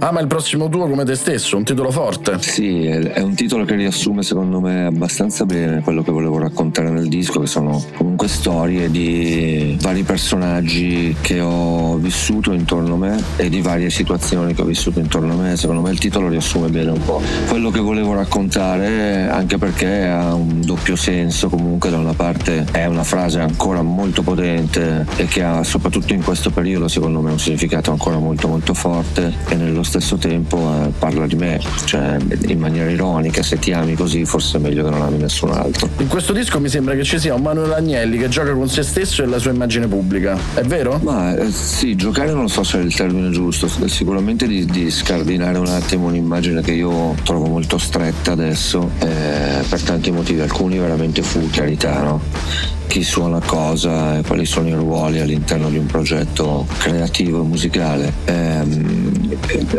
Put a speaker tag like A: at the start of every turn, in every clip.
A: Ama il prossimo tuo come te stesso, un titolo forte.
B: Sì, è un titolo che riassume secondo me abbastanza bene quello che volevo raccontare nel disco, che sono comunque storie di vari personaggi che ho vissuto intorno a me e di varie situazioni che ho vissuto intorno a me. Secondo me il titolo riassume bene un po' quello che volevo raccontare, anche perché ha un doppio senso, comunque da una parte è una frase ancora molto potente e che ha soprattutto in questo periodo secondo me un significato ancora molto molto forte e nello stesso tempo eh, parla di me, cioè in maniera ironica, se ti ami così forse è meglio che non ami nessun altro.
A: In questo disco mi sembra che ci sia un Manuel Agnelli che gioca con se stesso e la sua immagine pubblica, è vero?
B: Ma eh, sì, giocare non so se è il termine giusto, sicuramente di, di scardinare un attimo un'immagine che io trovo molto stretta adesso eh, per tanti motivi, alcuni veramente futilità, no? Chi suona cosa e quali sono i ruoli all'interno di un progetto creativo e musicale. Ehm,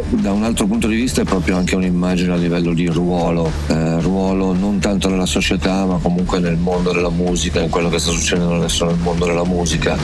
B: da un altro punto di vista è proprio anche un'immagine a livello di ruolo, eh, ruolo non tanto nella società ma comunque nel mondo della musica, in quello che sta succedendo adesso nel mondo della musica.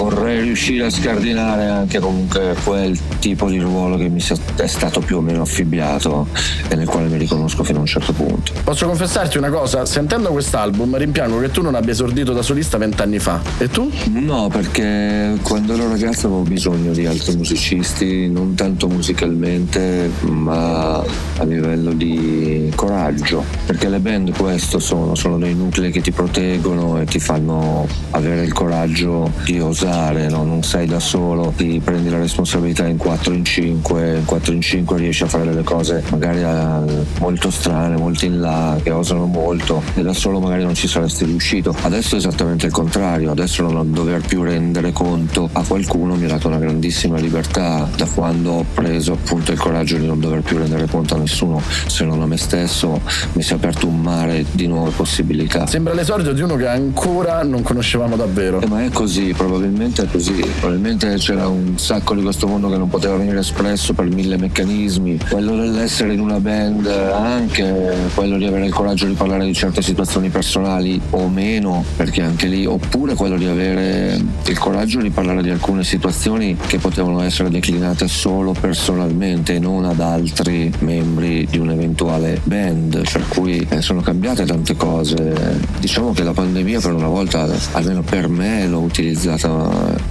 B: Vorrei riuscire a scardinare anche comunque quel tipo di ruolo che mi è stato più o meno affibbiato e nel quale mi riconosco fino a un certo punto.
A: Posso confessarti una cosa? Sentendo quest'album rimpiango che tu non abbia esordito da solista vent'anni fa. E tu?
B: No, perché quando ero ragazzo avevo bisogno di altri musicisti, non tanto musicalmente, ma a livello di coraggio. Perché le band questo sono, sono dei nuclei che ti proteggono e ti fanno avere il coraggio di osare, no? non sei da solo, ti prendi la responsabilità in 4 in 5, in 4 in 5 riesci a fare delle cose magari eh, molto strane, molto in là, che osano molto e da solo magari non ci saresti riuscito. Adesso è esattamente il contrario, adesso non dover più rendere conto a qualcuno mi ha dato una grandissima libertà da quando ho preso appunto il coraggio di non dover più rendere conto a nessuno se non a me stesso, mi si è aperto un mare di nuove possibilità.
A: Sembra l'esordio di uno che ancora non conoscevamo davvero.
B: Eh, ma è così, probabilmente è così, probabilmente c'era un sacco di questo mondo che non poteva venire espresso per mille meccanismi, quello dell'essere in una band, anche quello di avere il coraggio di parlare di certe situazioni personali o meno, perché perché anche lì, oppure quello di avere il coraggio di parlare di alcune situazioni che potevano essere declinate solo personalmente e non ad altri membri di un'eventuale band, per cui eh, sono cambiate tante cose. Diciamo che la pandemia per una volta, almeno per me, l'ho utilizzata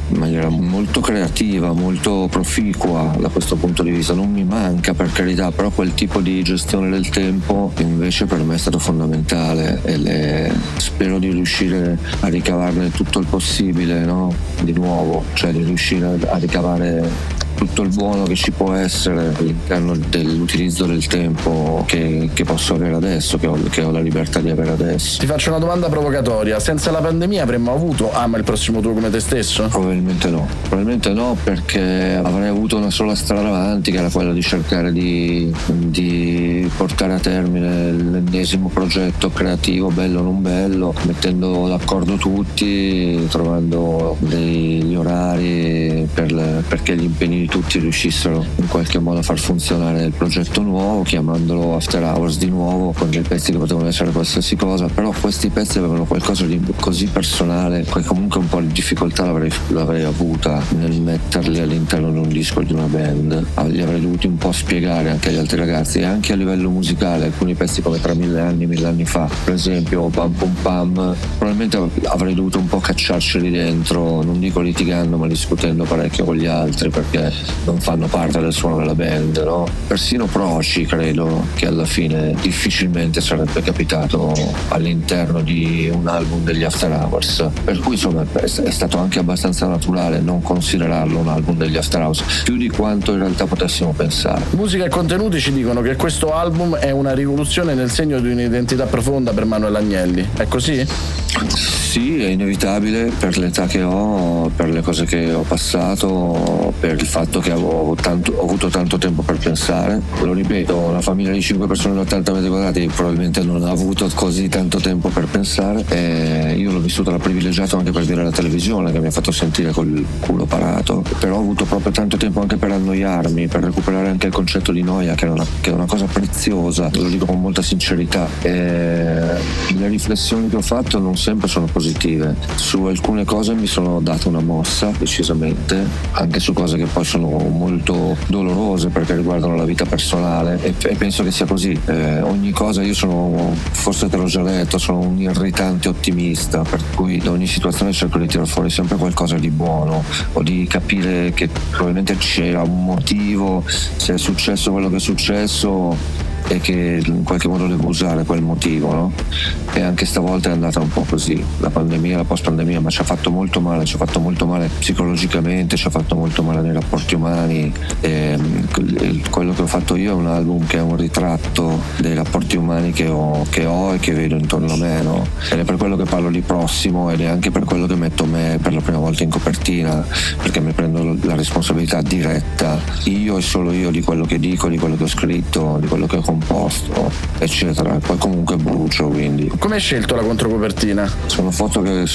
B: in maniera molto creativa, molto proficua da questo punto di vista. Non mi manca per carità, però quel tipo di gestione del tempo invece per me è stato fondamentale e le... spero di riuscire a ricavarne tutto il possibile, no? Di nuovo, cioè di riuscire a ricavare tutto il buono che ci può essere all'interno dell'utilizzo del tempo che, che posso avere adesso, che ho, che ho, la libertà di avere adesso.
A: Ti faccio una domanda provocatoria. Senza la pandemia avremmo avuto Ama il prossimo tuo come te stesso?
B: Probabilmente no. Probabilmente no perché avrei avuto una sola strada avanti che era quella di cercare di, di portare a termine l'ennesimo progetto creativo, bello o non bello, mettendo d'accordo tutti, trovando degli orari per le, perché gli impegni tutti riuscissero in qualche modo a far funzionare il progetto nuovo, chiamandolo After Hours di nuovo, con dei pezzi che potevano essere qualsiasi cosa, però questi pezzi avevano qualcosa di così personale che comunque un po' di difficoltà l'avrei, l'avrei avuta nel metterli all'interno di un disco di una band. Ah, li avrei dovuti un po' spiegare anche agli altri ragazzi e anche a livello musicale, alcuni pezzi come tra mille anni, mille anni fa, per esempio Pam Pum Pam, probabilmente avrei dovuto un po' cacciarceli dentro, non dico litigando ma discutendo parecchio con gli altri perché non fanno parte del suono della band, no? Persino Proci credo che alla fine difficilmente sarebbe capitato all'interno di un album degli After Hours. Per cui insomma è stato anche abbastanza naturale non considerarlo un album degli After Hours, più di quanto in realtà potessimo pensare.
A: Musica e contenuti ci dicono che questo album è una rivoluzione nel segno di un'identità profonda per Manuel Agnelli. È così?
B: Sì, è inevitabile per l'età che ho, per le cose che ho passato, per il fatto che ho, tanto, ho avuto tanto tempo per pensare. Lo ripeto, una famiglia di 5 persone da 80 metri quadrati probabilmente non ha avuto così tanto tempo per pensare. E io l'ho vissuto da privilegiato anche per dire la televisione che mi ha fatto sentire col culo parato. Però ho avuto proprio tanto tempo anche per annoiarmi, per recuperare anche il concetto di noia, che è una, che è una cosa preziosa, lo dico con molta sincerità. E le riflessioni che ho fatto non sempre sono positive. Su alcune cose mi sono dato una mossa, decisamente, anche su cose che poi sono molto dolorose perché riguardano la vita personale e, e penso che sia così. Eh, ogni cosa, io sono, forse te l'ho già detto, sono un irritante ottimista, per cui da ogni situazione cerco di tirare fuori sempre qualcosa di buono o di capire che probabilmente c'era un motivo, se è successo quello che è successo e che in qualche modo devo usare quel motivo, no? E anche stavolta è andata un po' così, la pandemia, la post pandemia, ma ci ha fatto molto male, ci ha fatto molto male psicologicamente, ci ha fatto molto male nei rapporti umani. E, quello che ho fatto io è un album che è un ritratto dei rapporti umani che ho, che ho e che vedo intorno a me, no? Ed è per quello che parlo di prossimo ed è anche per quello che metto me per la prima volta in copertina, perché mi prendo la responsabilità diretta, io e solo io di quello che dico, di quello che ho scritto, di quello che ho composto, eccetera. Poi comunque brucio, quindi.
A: Come hai scelto la controcopertina?
B: Sono foto che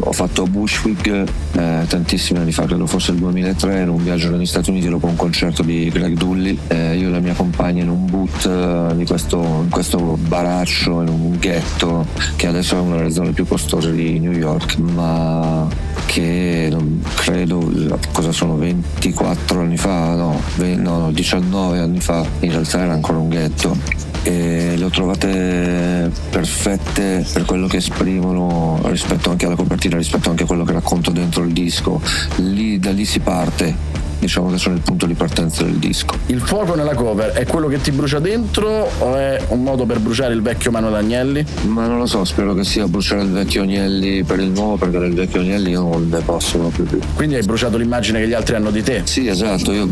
B: ho fatto a Bushwick eh, tantissimi anni fa, credo fosse il 2003, in un viaggio negli Stati Uniti dopo un concerto di Greg Dully. Eh, io e la mia compagna in un boot eh, di questo, in questo baraccio, in un ghetto, che adesso è una delle zone più costose di New York, ma che non credo cosa sono 24 anni fa, no, 20, no, 19 anni fa, in realtà era ancora un ghetto e le ho trovate perfette per quello che esprimono rispetto anche alla copertina, rispetto anche a quello che racconto dentro il disco. Lì, da lì si parte diciamo che sono il punto di partenza del disco.
A: Il fuoco nella cover è quello che ti brucia dentro o è un modo per bruciare il vecchio Manuel Agnelli?
B: Ma non lo so, spero che sia bruciare il vecchio Agnelli per il nuovo perché del vecchio Agnelli io non ne posso proprio più.
A: Quindi hai bruciato l'immagine che gli altri hanno di te?
B: Sì, esatto, io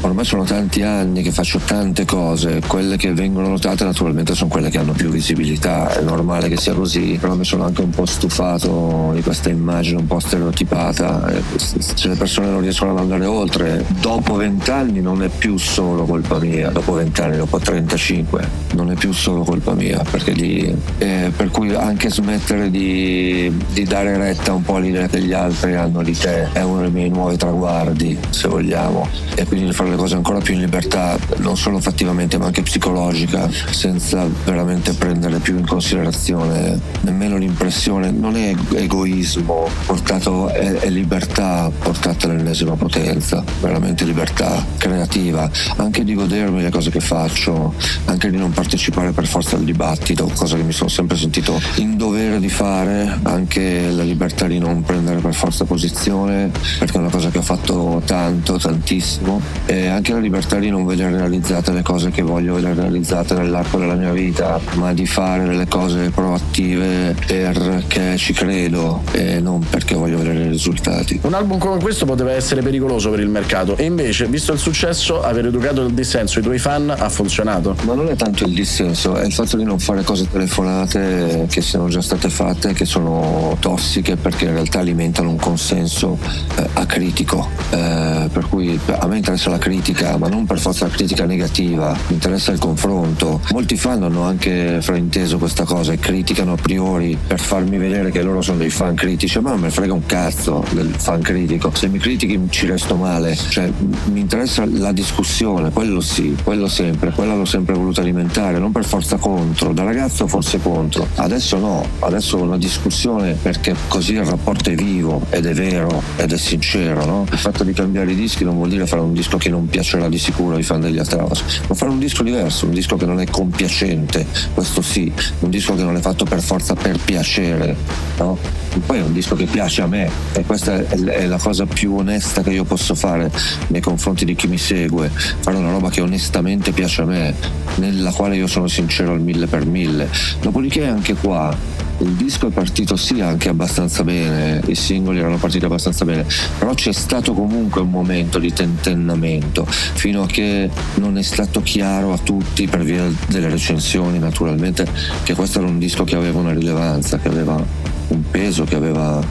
B: ormai sono tanti anni che faccio tante cose, quelle che vengono notate naturalmente sono quelle che hanno più visibilità, è normale che sia così, però mi sono anche un po' stufato di questa immagine un po' stereotipata, se le persone non riescono ad andare oltre dopo vent'anni non è più solo colpa mia, dopo vent'anni, dopo 35, non è più solo colpa mia, di, eh, per cui anche smettere di, di, dare retta un po' all'idea che gli altri hanno di te è uno dei miei nuovi traguardi, se vogliamo, e quindi fare le cose ancora più in libertà, non solo fattivamente ma anche psicologica, senza veramente prendere più in considerazione nemmeno l'impressione, non è egoismo portato, è, è libertà portata all'ennesima potenza, veramente libertà creativa, anche di godermi le cose che faccio, anche di non partecipare per forza al dibattito, cosa che mi sono sempre sentito in dovere di fare, anche la libertà di non prendere per forza posizione, perché è una cosa che ho fatto tanto, tantissimo, e anche la libertà di non vedere realizzate le cose che voglio vedere realizzate nell'arco della mia vita, ma di fare delle cose proattive perché ci credo e non perché voglio vedere i risultati.
A: Un album come questo poteva essere pericoloso per il mercato e invece, visto il successo, aver educato il dissenso ai tuoi fan ha funzionato.
B: Ma non è tanto il dissenso, è il fatto di non fare cose telefonate che siano già state fatte, che sono tossiche perché in realtà alimentano un consenso eh, acritico. Eh, per cui a me interessa la critica, ma non per forza la critica negativa, mi interessa il confronto. Molti fan hanno anche frainteso questa cosa e criticano a priori per farmi vedere che loro sono dei fan critici, ma me frega un cazzo del fan critico. Se mi critichi ci resto male, cioè mi interessa la discussione, quello sì, quello sempre, quella l'ho sempre voluto alimentare, non per forza contro, da ragazzo forse contro, adesso no, adesso una discussione perché così il rapporto è vivo ed è vero ed è sincero, no? Il fatto di cambiare i dischi non vuol dire fare un disco che non piacerà di sicuro ai fan degli Atravas, ma fare un disco diverso, un disco che non è compiacente, questo sì, un disco che non è fatto per forza per piacere, no? Poi è un disco che piace a me e questa è la cosa più onesta che io posso fare nei confronti di chi mi segue, fare una roba che onestamente piace a me, nella quale io sono sincero al mille per mille. Dopodiché anche qua il disco è partito sì anche abbastanza bene, i singoli erano partiti abbastanza bene, però c'è stato comunque un momento di tentennamento fino a che non è stato chiaro a tutti per via delle recensioni naturalmente che questo era un disco che aveva una rilevanza, che aveva un peso, che aveva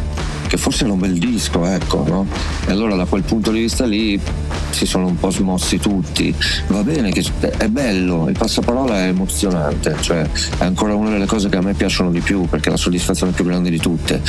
B: che forse era un bel disco, ecco, no? E allora da quel punto di vista lì si sono un po' smossi tutti. Va bene che è bello, il passaparola è emozionante, cioè è ancora una delle cose che a me piacciono di più perché è la soddisfazione più grande di tutte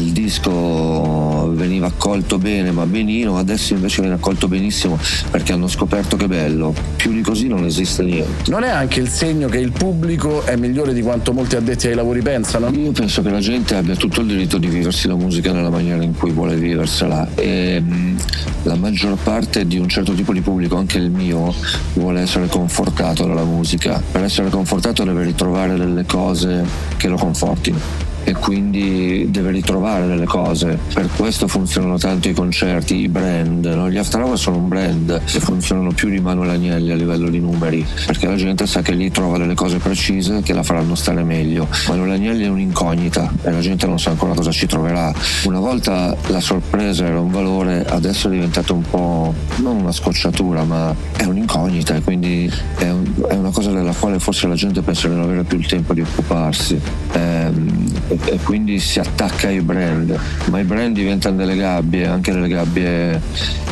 B: il disco veniva accolto bene ma benino, adesso invece viene accolto benissimo perché hanno scoperto che bello, più di così non esiste niente.
A: Non è anche il segno che il pubblico è migliore di quanto molti addetti ai lavori pensano?
B: Io penso che la gente abbia tutto il diritto di viversi la musica nella maniera in cui vuole viversela e mm, la maggior parte di un certo tipo di pubblico, anche il mio, vuole essere confortato dalla musica. Per essere confortato deve ritrovare delle cose che lo confortino e quindi deve ritrovare delle cose. Per questo funzionano tanto i concerti, i brand. No? Gli After Hours sono un brand che funzionano più di Manuel Agnelli a livello di numeri, perché la gente sa che lì trova delle cose precise che la faranno stare meglio. Manuel Agnelli è un'incognita e la gente non sa ancora cosa ci troverà. Una volta la sorpresa era un valore, adesso è diventato un po' non una scocciatura, ma è un'incognita e quindi è, un, è una cosa della quale forse la gente pensa di non avere più il tempo di occuparsi. Ehm, e, quindi si attacca ai brand, ma i brand diventano delle gabbie, anche delle gabbie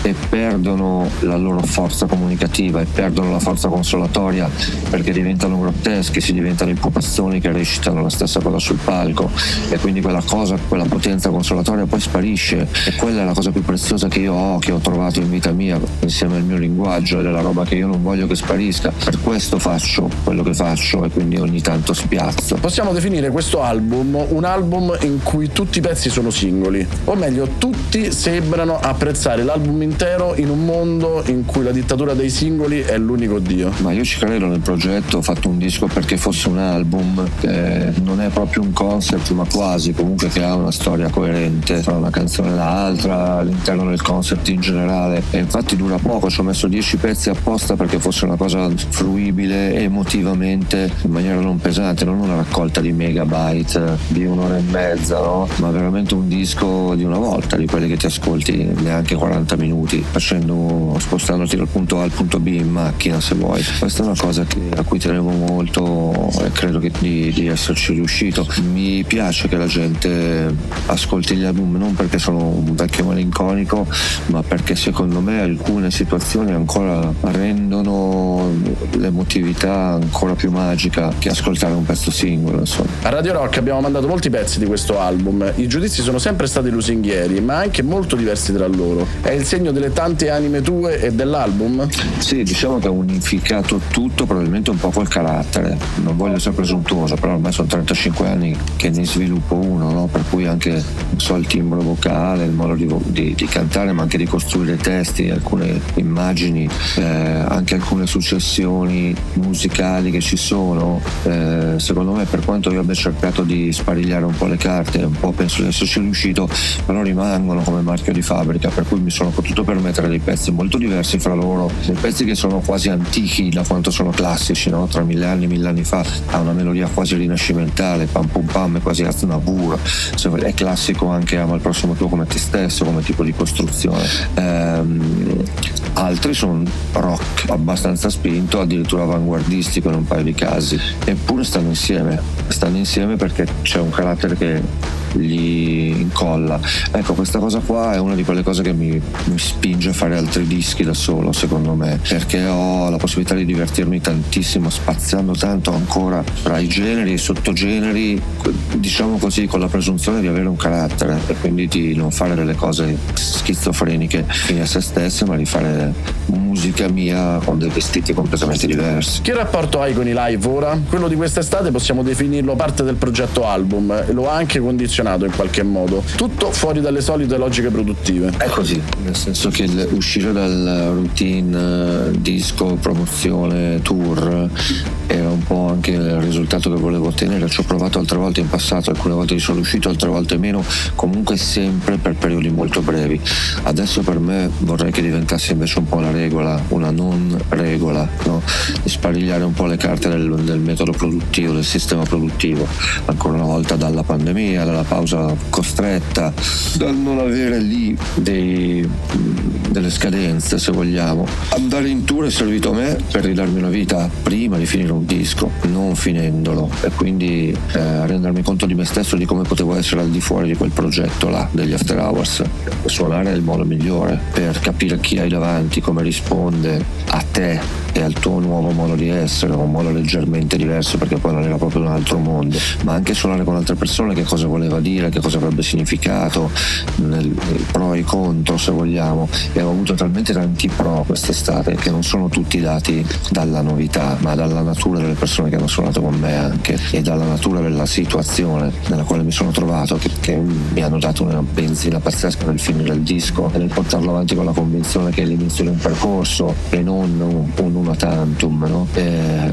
B: e perdono la loro forza comunicativa e perdono la forza consolatoria perché diventano grotteschi, si diventano i pupazzoni che recitano la stessa cosa sul palco. E quindi quella cosa, quella potenza consolatoria poi sparisce. E quella è la cosa più preziosa che io ho, che ho trovato in vita mia insieme al mio linguaggio ed è la roba che io non voglio che sparisca, per questo faccio quello che faccio e quindi ogni tanto spiazzo.
A: Possiamo definire questo album un album in cui tutti i pezzi sono singoli, o meglio, tutti sembrano apprezzare l'album intero in un mondo in cui la dittatura dei singoli è l'unico dio.
B: Ma io ci credo nel progetto, ho fatto un disco perché fosse un album, che non è proprio un concept, ma quasi, comunque che ha una storia coerente tra una canzone e l'altra, all'interno del concept in generale. E infatti dura poco, ci ho messo 10 pezzi apposta perché fosse una cosa fruibile emotivamente in maniera non pesante, non una raccolta di megabyte di un'ora e mezza, no? ma veramente un disco di una volta, di quelli che ti ascolti neanche 40 minuti, facendo, spostandoti dal punto A al punto B in macchina se vuoi. Questa è una cosa che, a cui tenevo molto e credo di, di esserci riuscito. Mi piace che la gente ascolti gli album non perché sono un vecchio malinconico, ma perché secondo me alcune situazioni ancora rendono l'emotività ancora più magica che ascoltare un pezzo singolo. Insomma.
A: A Radio Rock abbiamo mandato molti pezzi di questo album. I giudizi sono sempre stati lusinghieri, ma anche molto diversi tra loro. È il segno delle tante anime tue e dell'album?
B: Sì, diciamo che ha unificato tutto, probabilmente un po' col carattere. Non voglio essere presuntuoso, però ormai sono 35 anni che ne sviluppo uno, no? per cui anche so, il timbro vocale, il modo di, di, di, cantare, ma anche di costruire testi, alcune immagini, eh, anche alcune successioni musicali che ci sono. Eh, secondo me, per quanto io abbia cercato di sparire sbadigliare un po' le carte, un po' penso di esserci riuscito, però rimangono come marchio di fabbrica, per cui mi sono potuto permettere dei pezzi molto diversi fra loro, dei pezzi che sono quasi antichi da quanto sono classici, no? tra mille anni, mille anni fa, ha una melodia quasi rinascimentale, pam pum pam, è quasi Aznavour, è classico anche Ama il prossimo tuo come te stesso, come tipo di costruzione. Ehm, altri sono rock abbastanza spinto, addirittura avanguardistico in un paio di casi, eppure stanno insieme, stanno insieme perché c'è un carattere che gli incolla. Ecco, questa cosa qua è una di quelle cose che mi, mi, spinge a fare altri dischi da solo, secondo me, perché ho la possibilità di divertirmi tantissimo, spaziando tanto ancora tra i generi e i sottogeneri, diciamo così, con la presunzione di avere un carattere e quindi di non fare delle cose schizofreniche fine a se stesse, ma di fare musica mia con dei vestiti completamente diversi.
A: Che rapporto hai con i live ora? Quello di quest'estate possiamo definirlo parte del progetto album lo ha anche condizionato funzionato in qualche modo. Tutto fuori dalle solite logiche produttive.
B: È così, nel senso che uscire dal routine eh, disco, promozione, tour era un po' anche il risultato che volevo ottenere. Ci ho provato altre volte in passato, alcune volte ci sono riuscito, altre volte meno, comunque sempre per periodi molto brevi. Adesso per me vorrei che diventasse invece un po' la regola, una non regola, no? sparigliare un po' le carte del, del metodo produttivo, del sistema produttivo. Ancora una volta dalla pandemia, dalla pausa costretta, dal non avere lì dei, delle scadenze se vogliamo. Andare in tour è servito a me per ridarmi una vita prima di finire un disco, non finendolo e quindi eh, rendermi conto di me stesso di come potevo essere al di fuori di quel progetto là degli After Hours. Suonare è il modo migliore per capire chi hai davanti, come risponde a te e al tuo nuovo modo di essere, un modo leggermente diverso perché poi non era proprio un altro mondo, ma anche suonare con altre persone che cosa voleva dire, che cosa avrebbe significato, nel, pro e contro se vogliamo. E ho avuto talmente tanti pro quest'estate che non sono tutti dati dalla novità, ma dalla natura delle persone che hanno suonato con me anche e dalla natura della situazione nella quale mi sono trovato che, che mi hanno dato una benzina pazzesca nel finire il disco e nel portarlo avanti con la convinzione che è l'inizio di un percorso e non un, un una tantum. No?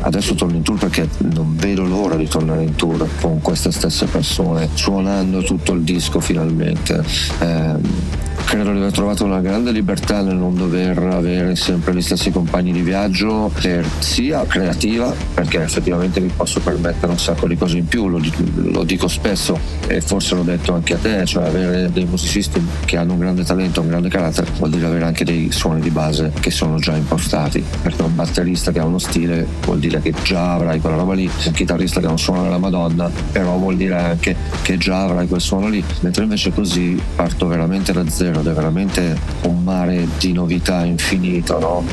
B: adesso torno in tour perché non vedo l'ora di tornare in tour con queste stesse persone, suonando tutto il disco finalmente. Eh, credo di aver trovato una grande libertà nel non dover avere sempre gli stessi compagni di viaggio per sia creativa perché effettivamente mi posso permettere un sacco di cose in più lo, lo dico spesso e forse l'ho detto anche a te cioè avere dei musicisti che hanno un grande talento un grande carattere vuol dire avere anche dei suoni di base che sono già impostati. Perché un batterista che ha uno stile vuol dire che già avrai quella roba lì un chitarrista che ha un suono della madonna però vuol dire anche che già avrai quel suono lì. Mentre invece così parto veramente da zero ed è veramente un mare di novità infinito, no?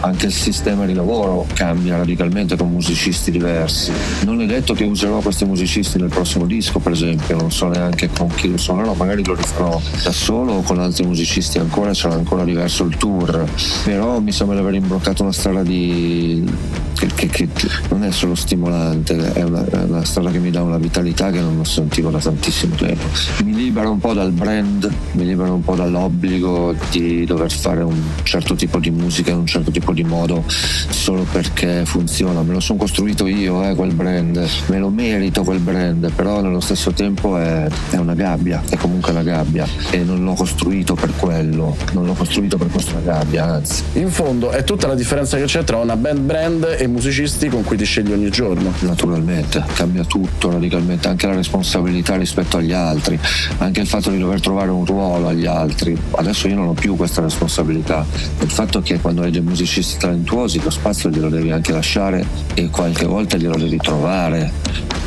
B: anche il sistema di lavoro cambia radicalmente con musicisti diversi. Non è detto che userò questi musicisti nel prossimo disco, per esempio, non so neanche con chi lo suonerò, magari lo rifarò da solo o con altri musicisti ancora, sarà ancora diverso il tour, però mi sembra di aver imbroccato una strada di... che, che, che non è solo stimolante, è una, è una strada che mi dà una vitalità che non sentivo da tantissimo tempo. Mi libera un po' dal brand, mi libera un po' dall'obbligo di dover fare un certo tipo di musica in un certo tipo di modo solo perché funziona. Me lo sono costruito io, eh, quel brand, me lo merito quel brand, però nello stesso tempo è, è una gabbia, è comunque una gabbia e non l'ho costruito per quello, non l'ho costruito per questa gabbia, anzi.
A: In fondo è tutta la differenza che c'è tra una band brand e musicisti con cui ti scegli ogni giorno.
B: Naturalmente, cambia tutto radicalmente, anche la responsabilità rispetto agli altri, anche il fatto di dover trovare un ruolo agli altri. Adesso io non ho più questa responsabilità. Il fatto che quando hai dei musicisti talentuosi lo spazio glielo devi anche lasciare e qualche volta glielo devi trovare.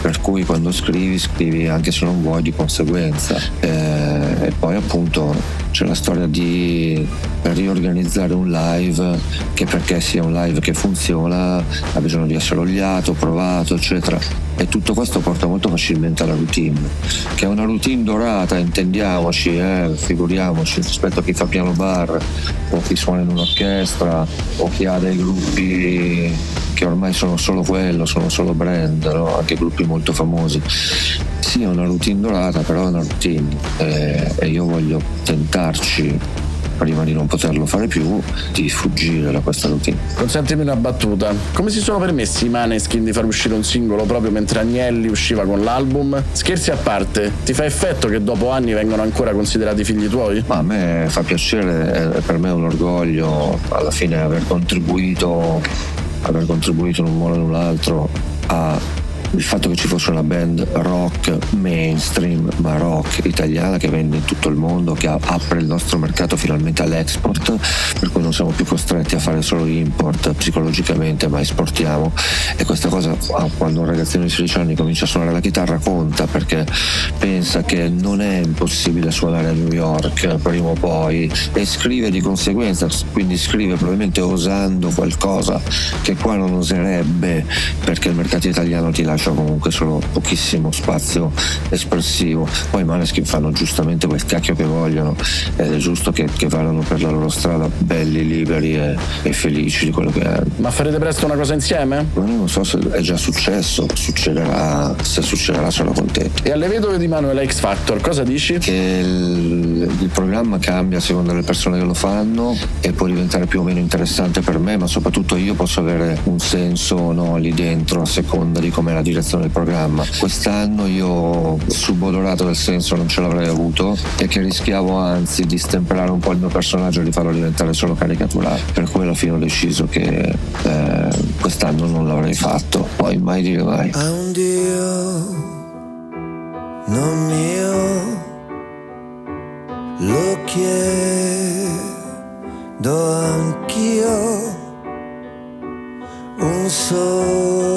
B: Per cui quando scrivi, scrivi anche se non vuoi di conseguenza. Eh, e poi appunto c'è la storia di riorganizzare un live che perché sia un live che funziona ha bisogno di essere oliato, provato, eccetera. E tutto questo porta molto facilmente alla routine, che è una routine dorata, intendiamoci, eh, figuriamoci, rispetto a chi fa piano bar o chi suona in un'orchestra o chi ha dei gruppi che ormai sono solo quello, sono solo brand, no? anche gruppi molto famosi. Sì, è una routine dorata, però è una routine eh, e io voglio tentarci prima di non poterlo fare più, di fuggire da questa routine.
A: Consentimi una battuta. Come si sono permessi i Maneskin di far uscire un singolo proprio mentre Agnelli usciva con l'album? Scherzi a parte, ti fa effetto che dopo anni vengono ancora considerati figli tuoi?
B: Ma a me fa piacere, è per me un orgoglio alla fine aver contribuito, aver contribuito in un modo o in un altro a il fatto che ci fosse una band rock mainstream, ma rock italiana che vende in tutto il mondo, che apre il nostro mercato finalmente all'export, per cui non siamo più costretti a fare solo import psicologicamente, ma esportiamo. E questa cosa quando un ragazzino di 16 anni comincia a suonare la chitarra conta perché pensa che non è impossibile suonare a New York prima o poi e scrive di conseguenza, quindi scrive probabilmente osando qualcosa che qua non oserebbe perché il mercato italiano ti lascia lascia comunque solo pochissimo spazio espressivo. Poi i Maneskin fanno giustamente quel cacchio che vogliono ed è giusto che, che vadano per la loro strada belli, liberi e, e, felici di quello che è.
A: Ma farete presto una cosa insieme?
B: Non so se è già successo, succederà, se succederà sono contento.
A: E alle vedove di Manuela X Factor cosa dici?
B: Che il, il programma cambia a seconda delle persone che lo fanno e può diventare più o meno interessante per me, ma soprattutto io posso avere un senso no, lì dentro a seconda di come la direzione del programma. Quest'anno io subodorato del senso non ce l'avrei avuto e che rischiavo anzi di stemperare un po' il mio personaggio e di farlo diventare solo caricaturale. Per cui alla fine ho deciso che eh, quest'anno non l'avrei fatto. Poi mai dire mai. A un Dio non mio lo chiedo anch'io un solo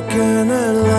C: avuto che